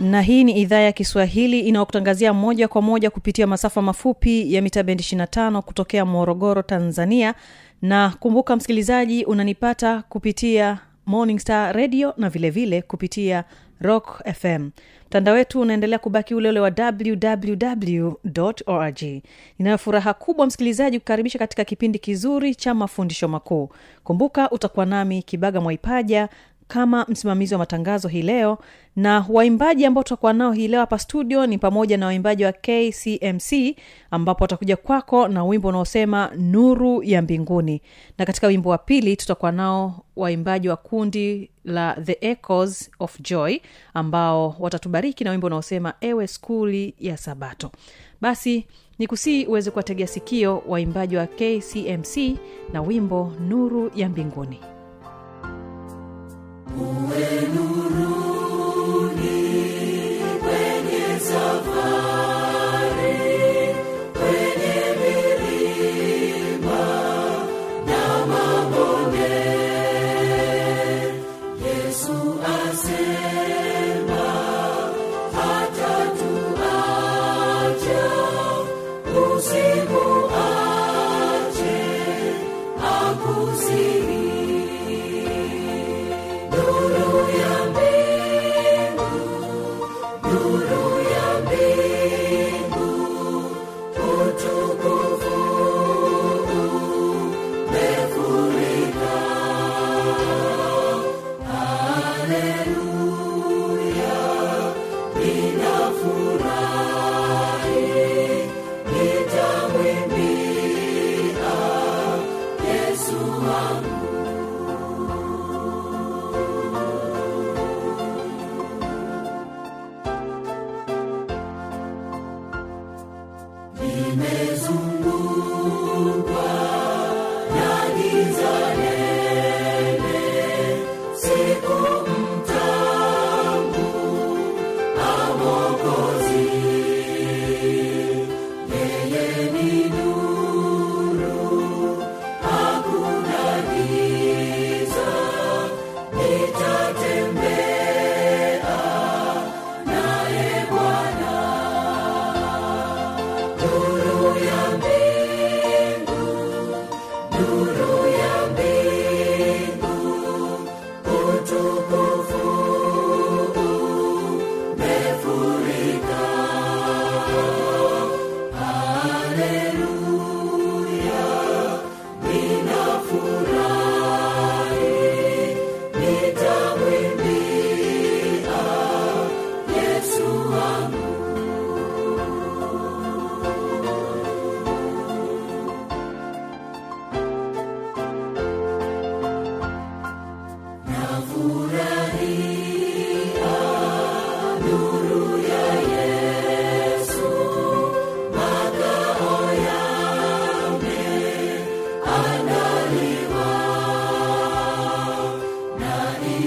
na hii ni idhaa ya kiswahili inayokutangazia moja kwa moja kupitia masafa mafupi ya mita bendi 25 kutokea morogoro tanzania. Na kumbuka msikilizaji unanipata kupitia morning star radio na vilevile vile kupitia rock fm mtandao wetu unaendelea kubaki ule ule wa www org ninayo furaha kubwa msikilizaji kukaribisha katika kipindi kizuri cha mafundisho makuu. Kumbuka utakuwa nami kibaga mwaipaja kama msimamizi wa matangazo hii leo. Na waimbaji ambao tutakuwa nao hii leo hapa studio ni pamoja na waimbaji wa kcmc ambapo watakuja kwako na wimbo unaosema nuru ya mbinguni. Na katika wimbo wa pili tutakuwa nao waimbaji wa kundi la the echoes of joy ambao watatubariki na wimbo unaosema ewe skuli ya sabato. Basi ni kusii uweze kuwategea sikio waimbaji wa kcmc na wimbo nuru ya mbinguni Nuru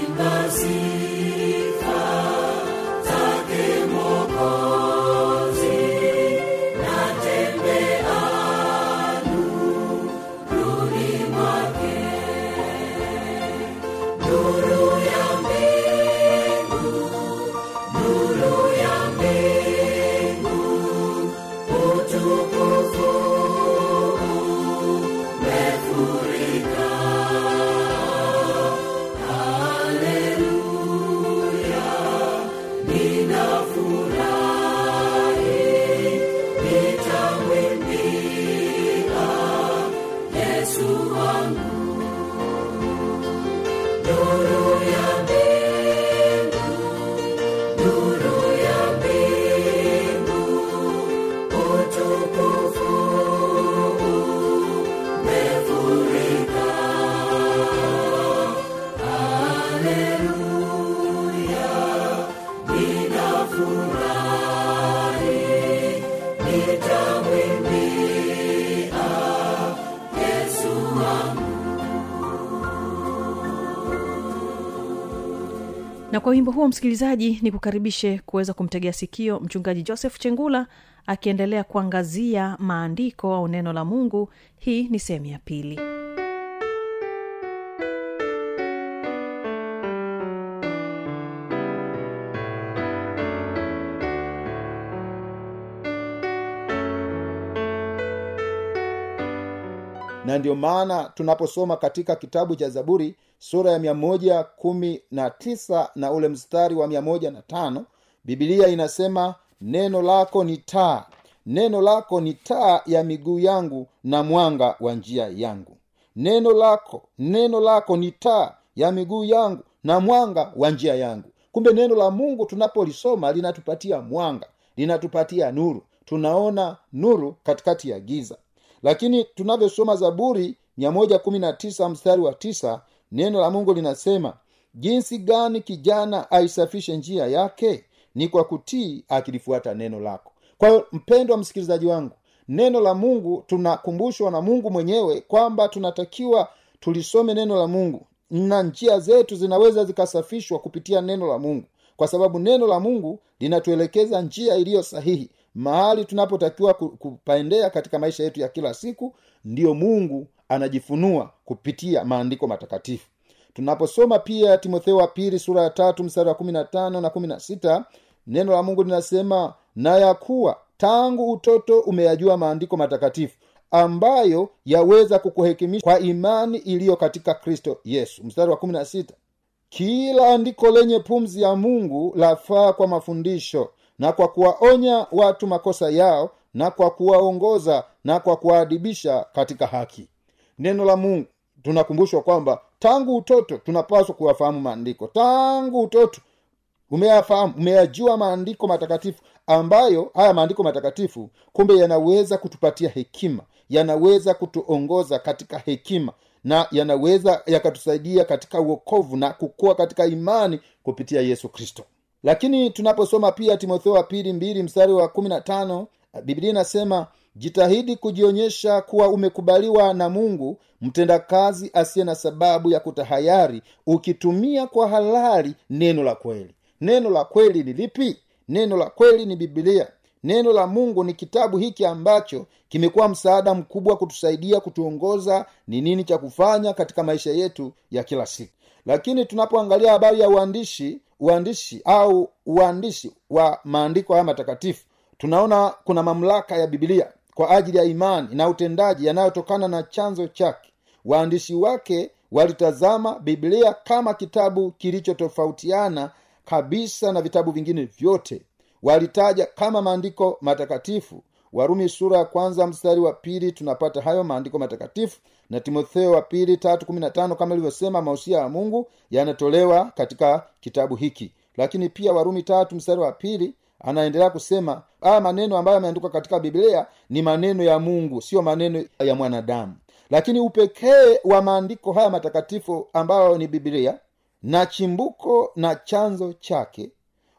mercy. Kwa wimbo huo msikilizaji ni kukaribishe kuweza kumtegea sikio mchungaji joseph chengula akiendelea kuangazia maandiko au neno la mungu. Hii ni sehemu ya pili na ndiyo maana tunaposoma katika kitabu cha zaburi sura ya mia moja kumi na na ule mstari wa mia moja na tano bibilia inasema neno lako ni taa. Neno lako ni taa ya miguu yangu na mwanga wa njia yangu. Neno lako neno lako ni taa ya miguu yangu na mwanga wa njia yangu. Kumbe neno la mungu tunapolisoma linatupatia mwanga linatupatia nuru. Tunaona nuru katikati ya giza lakini tunavyosoma zaburi 119 mstari wa tisa neno la mungu linasema jinsi gani kijana aisafishe njia yake? Ni kwa kutii akilifuata neno lako. Kwa hiyo mpendwa msikilizaji wangu neno la mungu tunakumbushwa na mungu mwenyewe kwamba tunatakiwa tulisome neno la mungu na njia zetu zinaweza zikasafishwa kupitia neno la mungu. Kwa sababu neno la mungu linatuelekeza njia iliyo sahihi mahali tunapotakiwa kupaendea katika maisha yetu ya kila siku ndiyo mungu anajifunua kupitia maandiko matakatifu. Tunaposoma pia timotheo wa pili sura ya tatu mstari wa kumi na tano na kumi na sita neno la mungu linasema na ya kuwa tangu utoto umeyajua maandiko matakatifu ambayo yaweza kukuhekimisha kwa imani iliyo katika kristo yesu. Mstari wa kumi na sita. Kila andiko lenye pumzi ya mungu lafaa kwa mafundisho na kwa kuwaonya watu makosa yao na kwa kuwaongoza na kwa kuwaadibisha katika haki. Neno la mungu tunakumbushwa kwamba tangu utoto tunapaswa kuwafahamu maandiko. Tangu utoto umeyafahamu umeyajua maandiko matakatifu ambayo haya maandiko matakatifu kumbe yanaweza kutupatia hekima yanaweza kutuongoza katika hekima na yanaweza yakatusaidia katika uokovu na kukua katika imani kupitia yesu kristo lakini tunaposoma pia timotheo wa pili mbili mstari wa kumi na tano biblia inasema jitahidi kujionyesha kuwa umekubaliwa na mungu mtendakazi asiye na sababu ya kutahayari ukitumia kwa halali neno la kweli. Neno la kweli ni lipi? Neno la kweli ni bibilia neno la mungu ni kitabu hiki ambacho kimekuwa msaada mkubwa kutusaidia kutuongoza ni nini cha kufanya katika maisha yetu ya kila siku. Lakini tunapoangalia habari ya uandishi uandishi au uandishi wa maandiko haya matakatifu tunaona kuna mamlaka ya bibilia kwa ajili ya imani na utendaji yanayotokana na chanzo chake. Waandishi wake walitazama biblia kama kitabu kilichotofautiana kabisa na vitabu vingine vyote. Walitaja kama maandiko matakatifu warumi sura ya kwanza mstari wa pili tunapata hayo maandiko matakatifu. Na timotheo wa pili tatu kumi na tano kama ilivyosema mausia ya mungu yanatolewa katika kitabu hiki. Lakini pia warumi tatu mstari wa pili anaendelea kusema haya maneno ambayo yameandikwa katika biblia ni maneno ya mungu siyo maneno ya mwanadamu. Lakini upekee wa maandiko haya matakatifu ambayo ni biblia na chimbuko na chanzo chake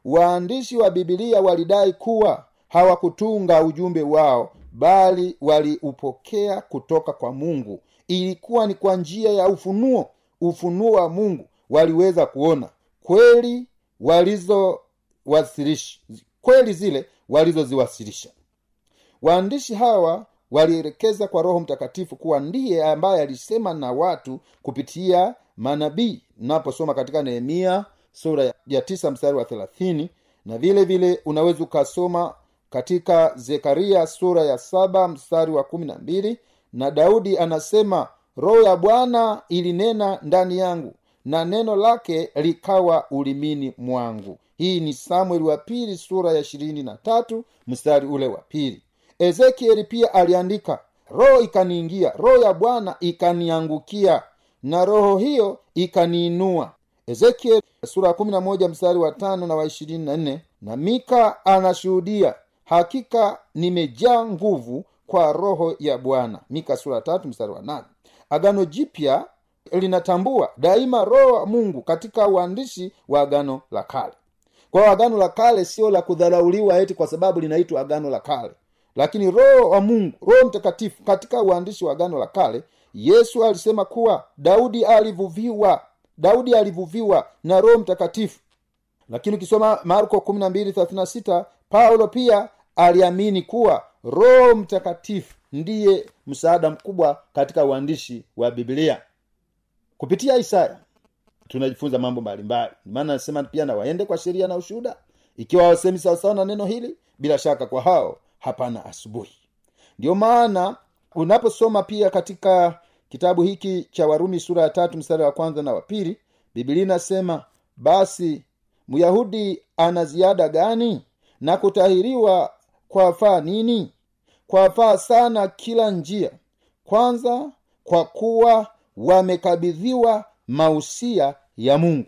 waandishi wa bibilia walidai kuwa hawakutunga ujumbe wao bali waliupokea kutoka kwa mungu. Ilikuwa ni kwa njia ya ufunuo. Ufunuo wa mungu waliweza kuona kweli walizowasilisha kweli zile walizoziwasilisha waandishi hawa walielekeza kwa roho mtakatifu kuwa ndiye ambaye alisema na watu kupitia manabii. Naposoma katika nehemia sura ya tisa mstari wa thelathini na vile vile unaweza ukasoma katika zekaria sura ya saba mstari wa kumi na mbili na daudi anasema roho ya bwana ilinena ndani yangu na neno lake likawa ulimini mwangu. Hii ni samueli wa pili sura ya ishirini na tatu mstari ule wa pili. Ezekieli pia aliandika roho ikaniingia roho ya bwana ikaniangukia na roho hiyo ikaniinua. Ezekieli sura ya kumi na moja mstari wa tano na wa ishirini na nne na mika anashuhudia hakika nimejaa nguvu kwa roho ya bwana. Mika sura tatu mstari wa nane. Agano jipya linatambua daima roho wa mungu katika uandishi wa agano la kale. Kwa agano la kale sio la kudharauliwa eti kwa sababu linaitwa agano la kale. Lakini roho wa mungu roho mtakatifu katika uandishi wa agano la kale yesu alisema kuwa daudi alivuviwa. Daudi alivuviwa na roho mtakatifu. Lakini ukisoma marko 1236 paulo pia aliamini kuwa roho mtakatifu ndiye msaada mkubwa katika uandishi wa biblia. Kupitia isaya tunajifunza mambo mbalimbali. Maana anasema pia na kwa sheria na ushuhuda. Ikiwa wasemi sawasawa na neno hili bila shaka kwa hao hapana asubuhi. Ndio maana unaposoma pia katika kitabu hiki cha warumi sura ya tatu mstari wa kwanza na wa pili biblia inasema basi myahudi ana ziada gani? Na kutahiriwa kwafaa nini? Kwafaa sana kila njia. Kwanza kwa kuwa wamekabidhiwa mausia ya mungu.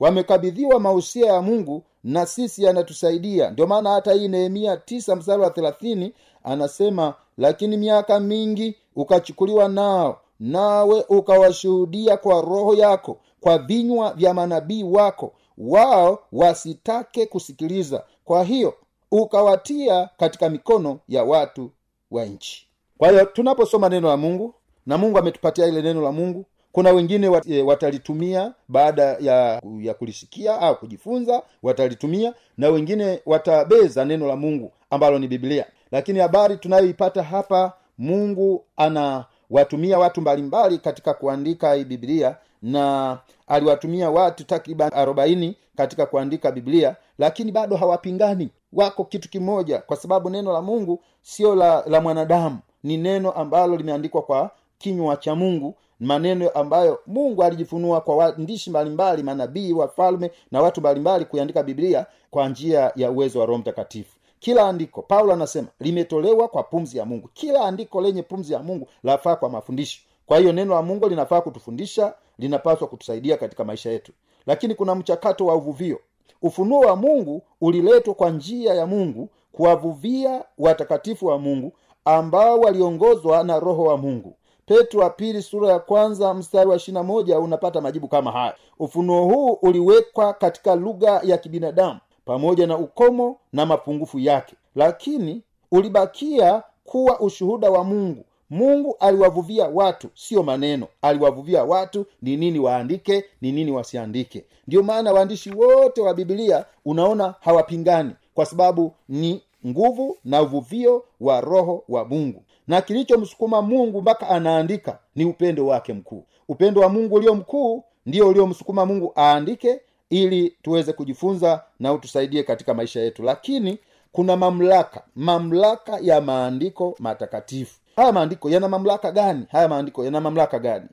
Wamekabidhiwa mausia ya mungu na sisi yanatusaidia. Ndio maana hata hii nehemia tisa mstari wa thelathini anasema lakini miaka mingi ukachukuliwa nao nawe ukawashuhudia kwa roho yako kwa vinywa vya manabii wako. Wao wasitake kusikiliza. Kwa hiyo ukawatia katika mikono ya watu wa nchi. Kwa hiyo tunaposoma neno la mungu na mungu ametupatia ile neno la mungu kuna wengine e, watalitumia baada ya ya kulisikia au kujifunza watalitumia na wengine watabeza neno la mungu ambalo ni biblia. Lakini habari tunayoipata hapa mungu anawatumia watu mbalimbali katika kuandika hii biblia na aliwatumia watu takriban arobaini katika kuandika biblia lakini bado hawapingani wako kitu kimoja kwa sababu neno la mungu sio la, la mwanadamu. Ni neno ambalo limeandikwa kwa kinywa cha mungu maneno ambayo mungu alijifunua kwa waandishi mbalimbali manabii wafalme na watu mbalimbali kuiandika biblia kwa njia ya uwezo wa roho mtakatifu. Kila andiko paulo anasema limetolewa kwa pumzi ya mungu. Kila andiko lenye pumzi ya mungu lafaa kwa mafundisho. Kwa hiyo neno la mungu linafaa kutufundisha linapaswa kutusaidia katika maisha yetu. Lakini kuna mchakato wa uvuvio ufunuo wa mungu uliletwa kwa njia ya mungu kuwavuvia watakatifu wa mungu ambao waliongozwa na roho wa mungu. Petro wa pili sura ya kwanza mstari wa ishirina moja unapata majibu kama haya. Ufunuo huu uliwekwa katika lugha ya kibinadamu pamoja na ukomo na mapungufu yake lakini ulibakia kuwa ushuhuda wa mungu mungu aliwavuvia watu sio maneno. Aliwavuvia watu ni nini waandike ni nini wasiandike. Ndio maana waandishi wote wa bibilia unaona hawapingani kwa sababu ni nguvu na uvuvio wa roho wa mungu. Na kilichomsukuma mungu mpaka anaandika ni upendo wake mkuu. Upendo wa mungu ulio mkuu ndio uliomsukuma mungu aandike ili tuweze kujifunza na utusaidie katika maisha yetu. Lakini kuna mamlaka mamlaka ya maandiko matakatifu haya maandiko yana mamlaka gani? Haya maandiko yana mamlaka gani?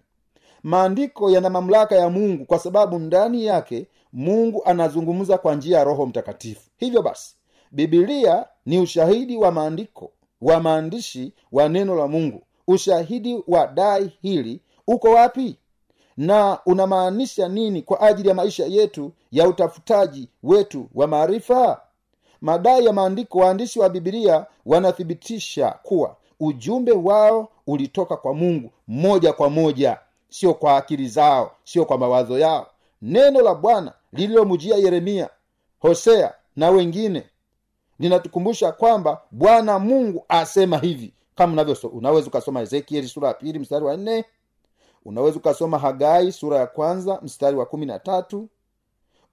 Maandiko yana mamlaka ya mungu kwa sababu ndani yake mungu anazungumza kwa njia ya roho mtakatifu. Hivyo basi bibilia ni ushahidi wa maandiko wa maandishi wa neno la mungu. Ushahidi wa dai hili uko wapi? Na unamaanisha nini kwa ajili ya maisha yetu ya utafutaji wetu wa maarifa? Madai ya maandiko waandishi wa bibilia wanathibitisha kuwa ujumbe wao ulitoka kwa mungu moja kwa moja sio kwa akili zao sio kwa mawazo yao. Neno la bwana lililomjia yeremia hosea na wengine linatukumbusha kwamba bwana mungu asema hivi. Kama unavyo unaweza ukasoma ezekieli sura ya pili mstari wa nne unaweza ukasoma hagai sura ya kwanza mstari wa kumi na tatu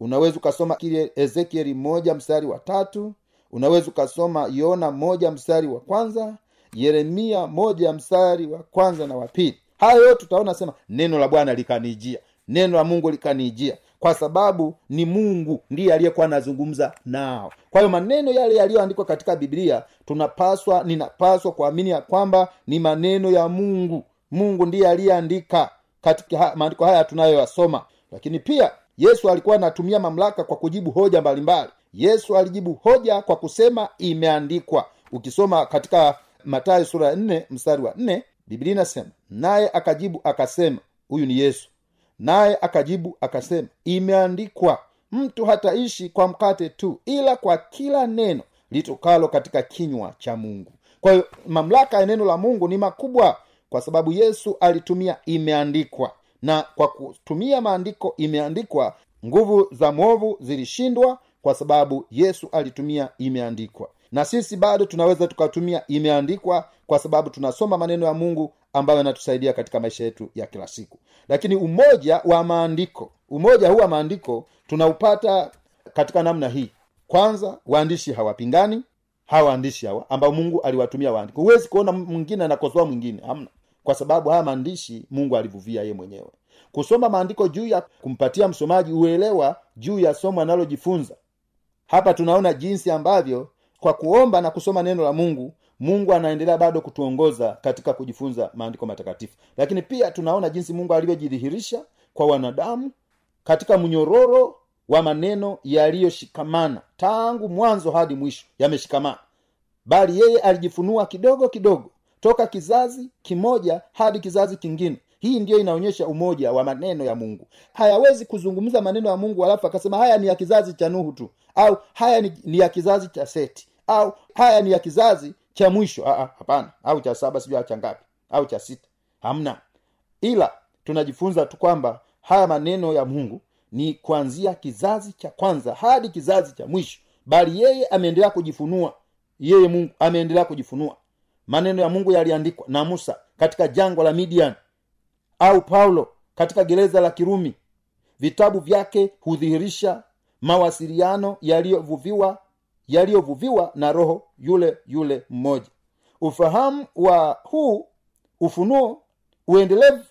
unaweza ukasoma ezekieli moja mstari wa tatu unaweza ukasoma yona moja mstari wa kwanza yeremia moja mstari wa kwanza na wa pili. Hayo yote utaona sema neno la bwana likanijia. Neno la mungu likanijia. Kwa sababu ni mungu ndiye aliyekuwa anazungumza nao. Kwa hiyo maneno yale yaliyoandikwa katika biblia tunapaswa ninapaswa kuamini ya kwamba ni maneno ya mungu. Mungu ndiye aliyeandika katika maandiko haya tunayoyasoma. Lakini pia yesu alikuwa anatumia mamlaka kwa kujibu hoja mbalimbali. Yesu alijibu hoja kwa kusema imeandikwa. Ukisoma katika matayo sura ya nne mstari wa nne biblia inasema naye akajibu akasema huyu ni yesu. Naye akajibu akasema imeandikwa mtu hataishi kwa mkate tu ila kwa kila neno litokalo katika kinywa cha mungu. Kwa hiyo mamlaka ya neno la mungu ni makubwa kwa sababu yesu alitumia imeandikwa. Na kwa kutumia maandiko imeandikwa nguvu za mwovu zilishindwa kwa sababu yesu alitumia imeandikwa na sisi bado tunaweza tukatumia imeandikwa kwa sababu tunasoma maneno ya mungu ambayo yanatusaidia katika maisha yetu ya kila siku. Lakini umoja wa maandiko umoja huu wa maandiko tunaupata katika namna hii. Kwanza waandishi hawapingani hawa waandishi hawa ambao mungu aliwatumia waandiko. Huwezi kuona mwingine anakosoa mwingine hamna. Kwa sababu haya maandishi mungu alivuvia ye mwenyewe. Kusoma maandiko juu ya kumpatia msomaji uelewa juu ya somo analojifunza. Hapa tunaona jinsi ambavyo kwa kuomba na kusoma neno la mungu mungu anaendelea bado kutuongoza katika kujifunza maandiko matakatifu. Lakini pia tunaona jinsi mungu alivyojidhihirisha kwa wanadamu katika mnyororo wa maneno yaliyoshikamana. Tangu mwanzo hadi mwisho yameshikamana. Bali yeye alijifunua kidogo kidogo toka kizazi kimoja hadi kizazi kingine. Hii ndiyo inaonyesha umoja wa maneno ya mungu. Hayawezi kuzungumza maneno ya mungu alafu akasema haya ni ya kizazi cha nuhu tu au haya ni, ni ya kizazi cha seti au haya ni ya kizazi cha mwisho? Hapana. Au cha saba sijui cha ngapi. Au cha sita. Hamna. Ila tunajifunza tu kwamba haya maneno ya mungu ni kuanzia kizazi cha kwanza hadi kizazi cha mwisho. Bali yeye ameendelea kujifunua. Yeye mungu ameendelea kujifunua. Maneno ya mungu yaliandikwa na musa katika jangwa la midian. Au paulo katika gereza la kirumi. Vitabu vyake hudhihirisha mawasiliano yaliyovuviwa yaliyovuviwa na roho yule yule mmoja. Ufahamu wa huu ufunuo uendelevu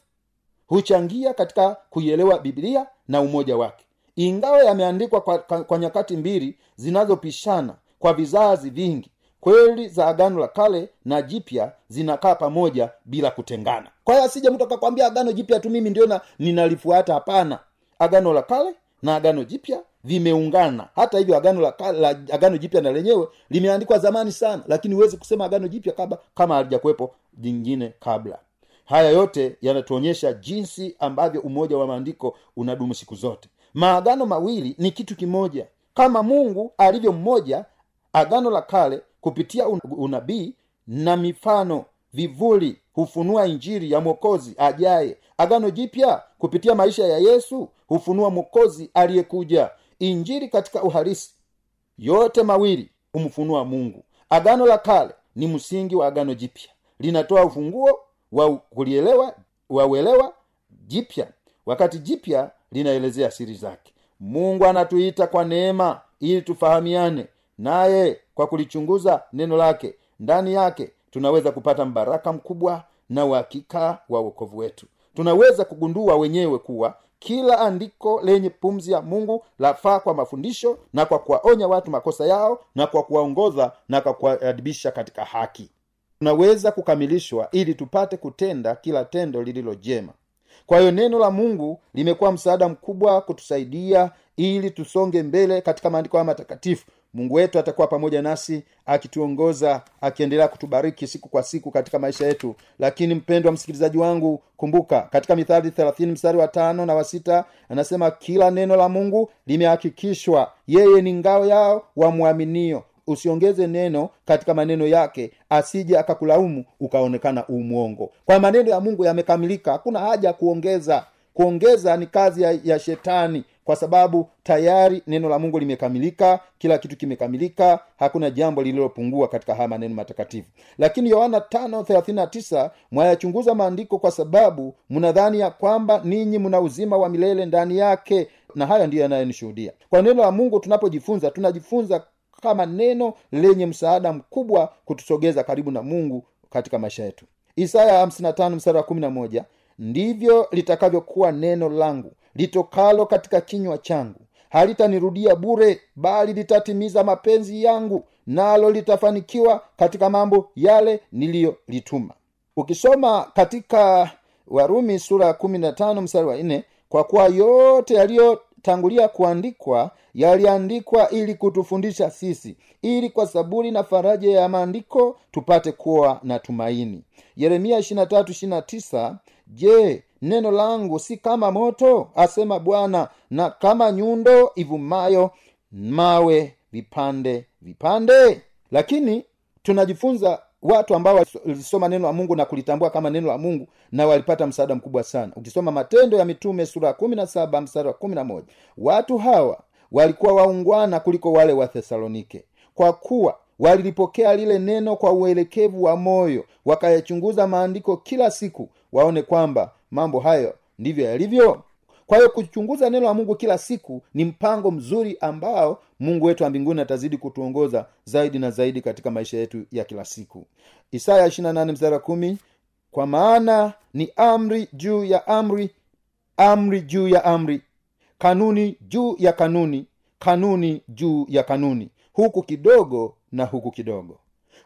huchangia katika kuielewa bibilia na umoja wake. Ingawa yameandikwa kwa, kwa, kwa nyakati mbili zinazopishana kwa vizazi vingi kweli za agano la kale na jipya zinakaa pamoja bila kutengana. Kwa hiyo asije mtu akakwambia agano jipya tu mimi ndio ninalifuata. Hapana. Agano la kale na agano jipya vimeungana. Hata hivyo agano la, la agano jipya na lenyewe limeandikwa zamani sana lakini huwezi kusema agano jipya kabla kama halijakuwepo jingine kabla. Haya yote yanatuonyesha jinsi ambavyo umoja wa maandiko unadumu siku zote. Maagano mawili ni kitu kimoja. Kama mungu alivyo mmoja agano la kale kupitia unabii na mifano vivuli hufunua injiri ya mwokozi ajaye. Agano jipya kupitia maisha ya yesu hufunua mwokozi aliyekuja injiri katika uhalisi. Yote mawili humfunua mungu. Agano la kale ni msingi wa agano jipya. Linatoa ufunguo wa kulielewa wa uelewa jipya. Wakati jipya linaelezea siri zake. Mungu anatuita kwa neema ili tufahamiane. Naye kwa kulichunguza neno lake ndani yake tunaweza kupata mbaraka mkubwa na uhakika wa uokovu wetu. Tunaweza kugundua wenyewe kuwa kila andiko lenye pumzi ya mungu lafaa kwa mafundisho na kwa kuwaonya watu makosa yao na kwa kuwaongoza na kwa kuwaadibisha katika haki. Tunaweza kukamilishwa ili tupate kutenda kila tendo lililo jema. Kwa hiyo neno la mungu limekuwa msaada mkubwa kutusaidia ili tusonge mbele katika maandiko haya matakatifu mungu wetu atakuwa pamoja nasi akituongoza akiendelea kutubariki siku kwa siku katika maisha yetu. Lakini mpendwa msikilizaji wangu kumbuka katika mithali thelathini mstari wa tano na wa sita anasema kila neno la mungu limehakikishwa. Yeye ni ngao yao wamwaminio usiongeze neno katika maneno yake asije akakulaumu ukaonekana umwongo kwa maneno ya mungu yamekamilika hakuna haja ya kuongeza. Kuongeza ni kazi ya, ya shetani kwa sababu tayari neno la mungu limekamilika kila kitu kimekamilika hakuna jambo lililopungua katika haya maneno matakatifu. Lakini yohana 539 mwayachunguza maandiko kwa sababu mnadhani ya kwamba ninyi mna uzima wa milele ndani yake na haya ndiyo yanayonishuhudia. Kwa neno la mungu tunapojifunza tunajifunza kama neno lenye msaada mkubwa kutusogeza karibu na mungu katika maisha yetu. Isaya 55 mstari wa 11 ndivyo litakavyokuwa neno langu litokalo katika kinywa changu. Halitanirudia bure bali litatimiza mapenzi yangu nalo litafanikiwa katika mambo yale niliyolituma. Ukisoma katika warumi sura mstari wa nne kwa kuwa yote yaliyotangulia kuandikwa yaliandikwa ili kutufundisha sisi ili kwa saburi na faraja ya maandiko tupate kuwa na tumaini. Yeremia 23, 29 je neno langu si kama moto asema bwana na kama nyundo ivumayo mawe vipande vipande? Lakini tunajifunza watu ambao walisoma neno la mungu na kulitambua kama neno la mungu na walipata msaada mkubwa sana. Ukisoma matendo ya mitume sura kumi na saba mstari wa kumi na moja watu hawa walikuwa waungwana kuliko wale wa thesalonike kwa kuwa walilipokea lile neno kwa uelekevu wa moyo wakayachunguza maandiko kila siku waone kwamba mambo hayo ndivyo yalivyo. Kwa hiyo kuchunguza neno la mungu kila siku ni mpango mzuri ambao mungu wetu wa mbinguni atazidi kutuongoza zaidi na zaidi katika maisha yetu ya kila siku. Isaya 28 mstari kumi kwa maana ni amri juu ya amri amri juu ya amri kanuni juu ya kanuni kanuni juu ya kanuni huku kidogo na huku kidogo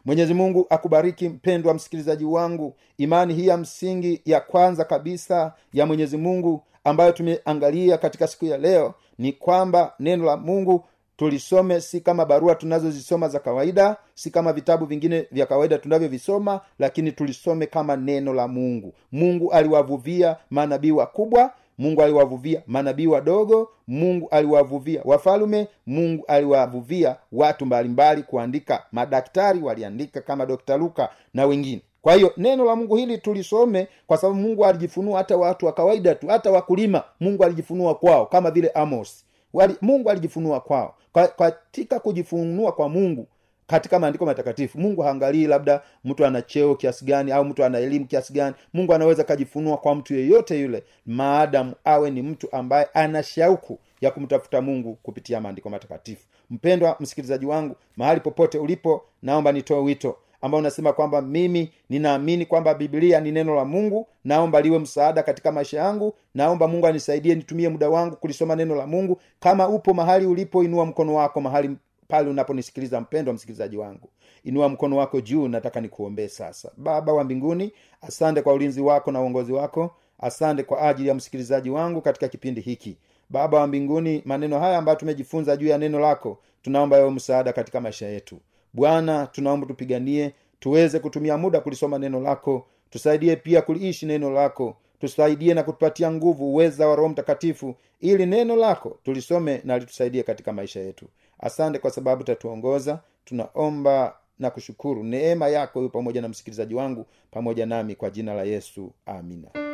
mwenyezi mungu akubariki mpendwa msikilizaji wangu. Imani hii ya msingi ya kwanza kabisa ya mwenyezi mungu ambayo tumeangalia katika siku ya leo ni kwamba neno la mungu tulisome si kama barua tunazozisoma za kawaida si kama vitabu vingine vya kawaida tunavyovisoma lakini tulisome kama neno la mungu. Mungu aliwavuvia manabii wakubwa mungu aliwavuvia manabii wadogo mungu aliwavuvia wafalume mungu aliwavuvia watu mbalimbali kuandika. Madaktari waliandika kama dokta luka na wengine. Kwa hiyo neno la mungu hili tulisome kwa sababu mungu alijifunua hata watu wa kawaida tu hata wakulima mungu alijifunua kwao kama vile amos. Wali, mungu alijifunua kwao. Katika kujifunua kwa mungu katika maandiko matakatifu. Mungu haangalii labda mtu ana cheo kiasi gani au mtu ana elimu kiasi gani. Mungu anaweza kajifunua kwa mtu yeyote yule maadamu awe ni mtu ambaye ana shauku ya kumtafuta mungu kupitia maandiko matakatifu. Mpendwa msikilizaji wangu mahali popote ulipo naomba nitoe wito ambao unasema kwamba mimi ninaamini kwamba biblia ni neno la mungu. Naomba liwe msaada katika maisha yangu. Naomba mungu anisaidie nitumie muda wangu kulisoma neno la mungu. Kama upo mahali ulipo inua mkono wako mahali pale unaponisikiliza mpendwa msikilizaji wangu. Inua mkono wako juu nataka nikuombee sasa. Baba wa mbinguni asante kwa ulinzi wako na uongozi wako. Asante kwa ajili ya msikilizaji wangu katika kipindi hiki. Baba wa mbinguni maneno haya ambayo tumejifunza juu ya neno lako tunaomba yawe msaada katika maisha yetu. Bwana tunaomba tupiganie tuweze kutumia muda kulisoma neno lako. Tusaidie pia kuliishi neno lako. Tusaidie na kutupatia nguvu uweza wa roho mtakatifu ili neno lako tulisome na litusaidie katika maisha yetu asante kwa sababu tatuongoza tunaomba na kushukuru. Neema yako yu pamoja na msikilizaji wangu pamoja nami kwa jina la yesu. Amina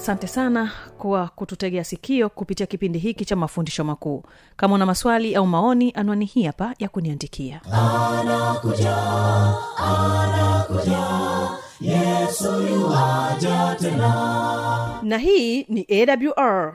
asante sana kwa kututegea sikio kupitia kipindi hiki cha mafundisho makuu. Kama una maswali au maoni anwani hii hapa ya kuniandikia. Anakuja tena. Na hii ni awr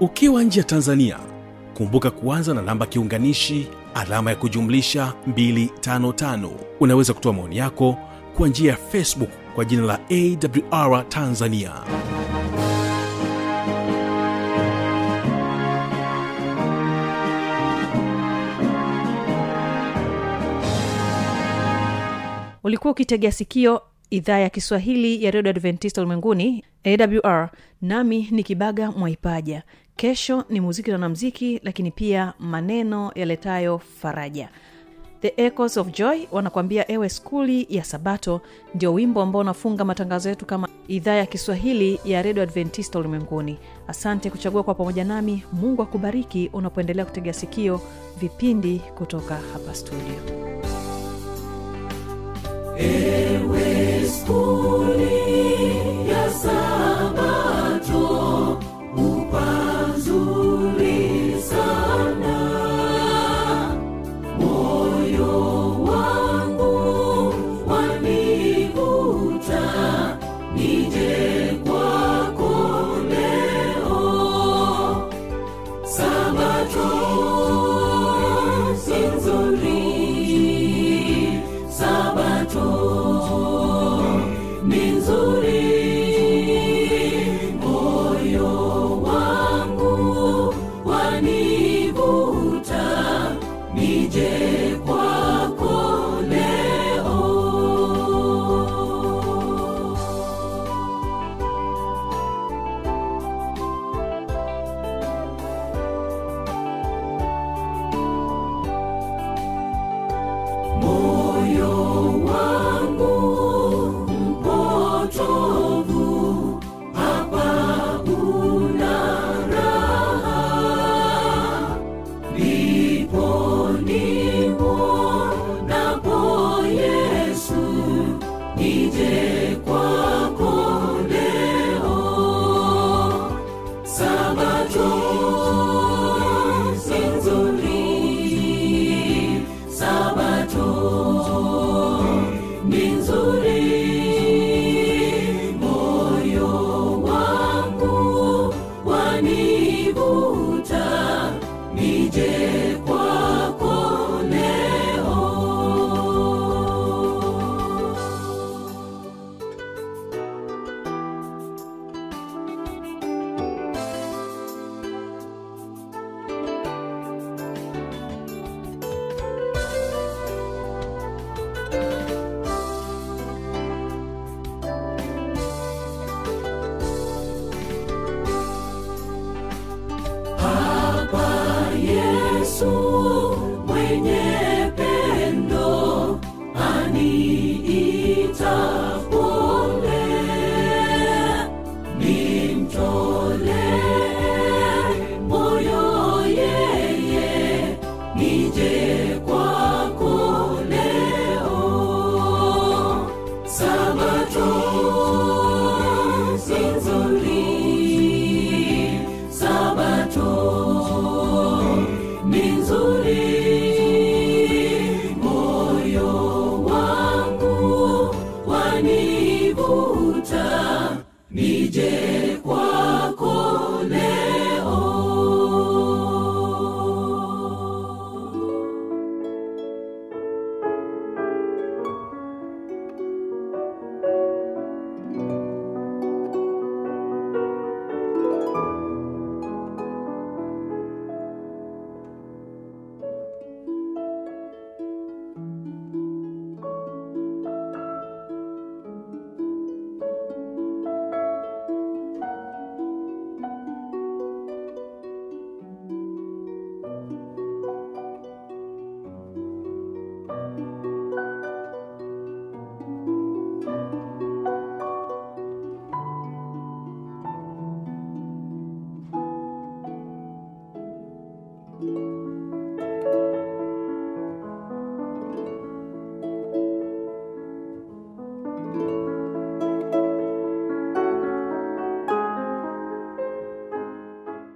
ukiwa nje ya tanzania kumbuka kuanza na namba kiunganishi alama ya kujumlisha 255 unaweza kutoa maoni yako kwa njia ya facebook kwa jina la awr tanzania. Ulikuwa ukitegea sikio idhaa ya kiswahili ya redio adventista ulimwenguni awr nami ni kibaga mwaipaja kesho ni muziki na wanamziki lakini pia maneno yaletayo faraja. The echoes of joy wanakuambia ewe skuli ya sabato ndio wimbo ambao unafunga matangazo yetu kama idhaa ya kiswahili ya redio adventista ulimwenguni. Asante kuchagua kwa pamoja nami. Mungu akubariki unapoendelea kutegea sikio vipindi kutoka hapa studio. Ewe skuli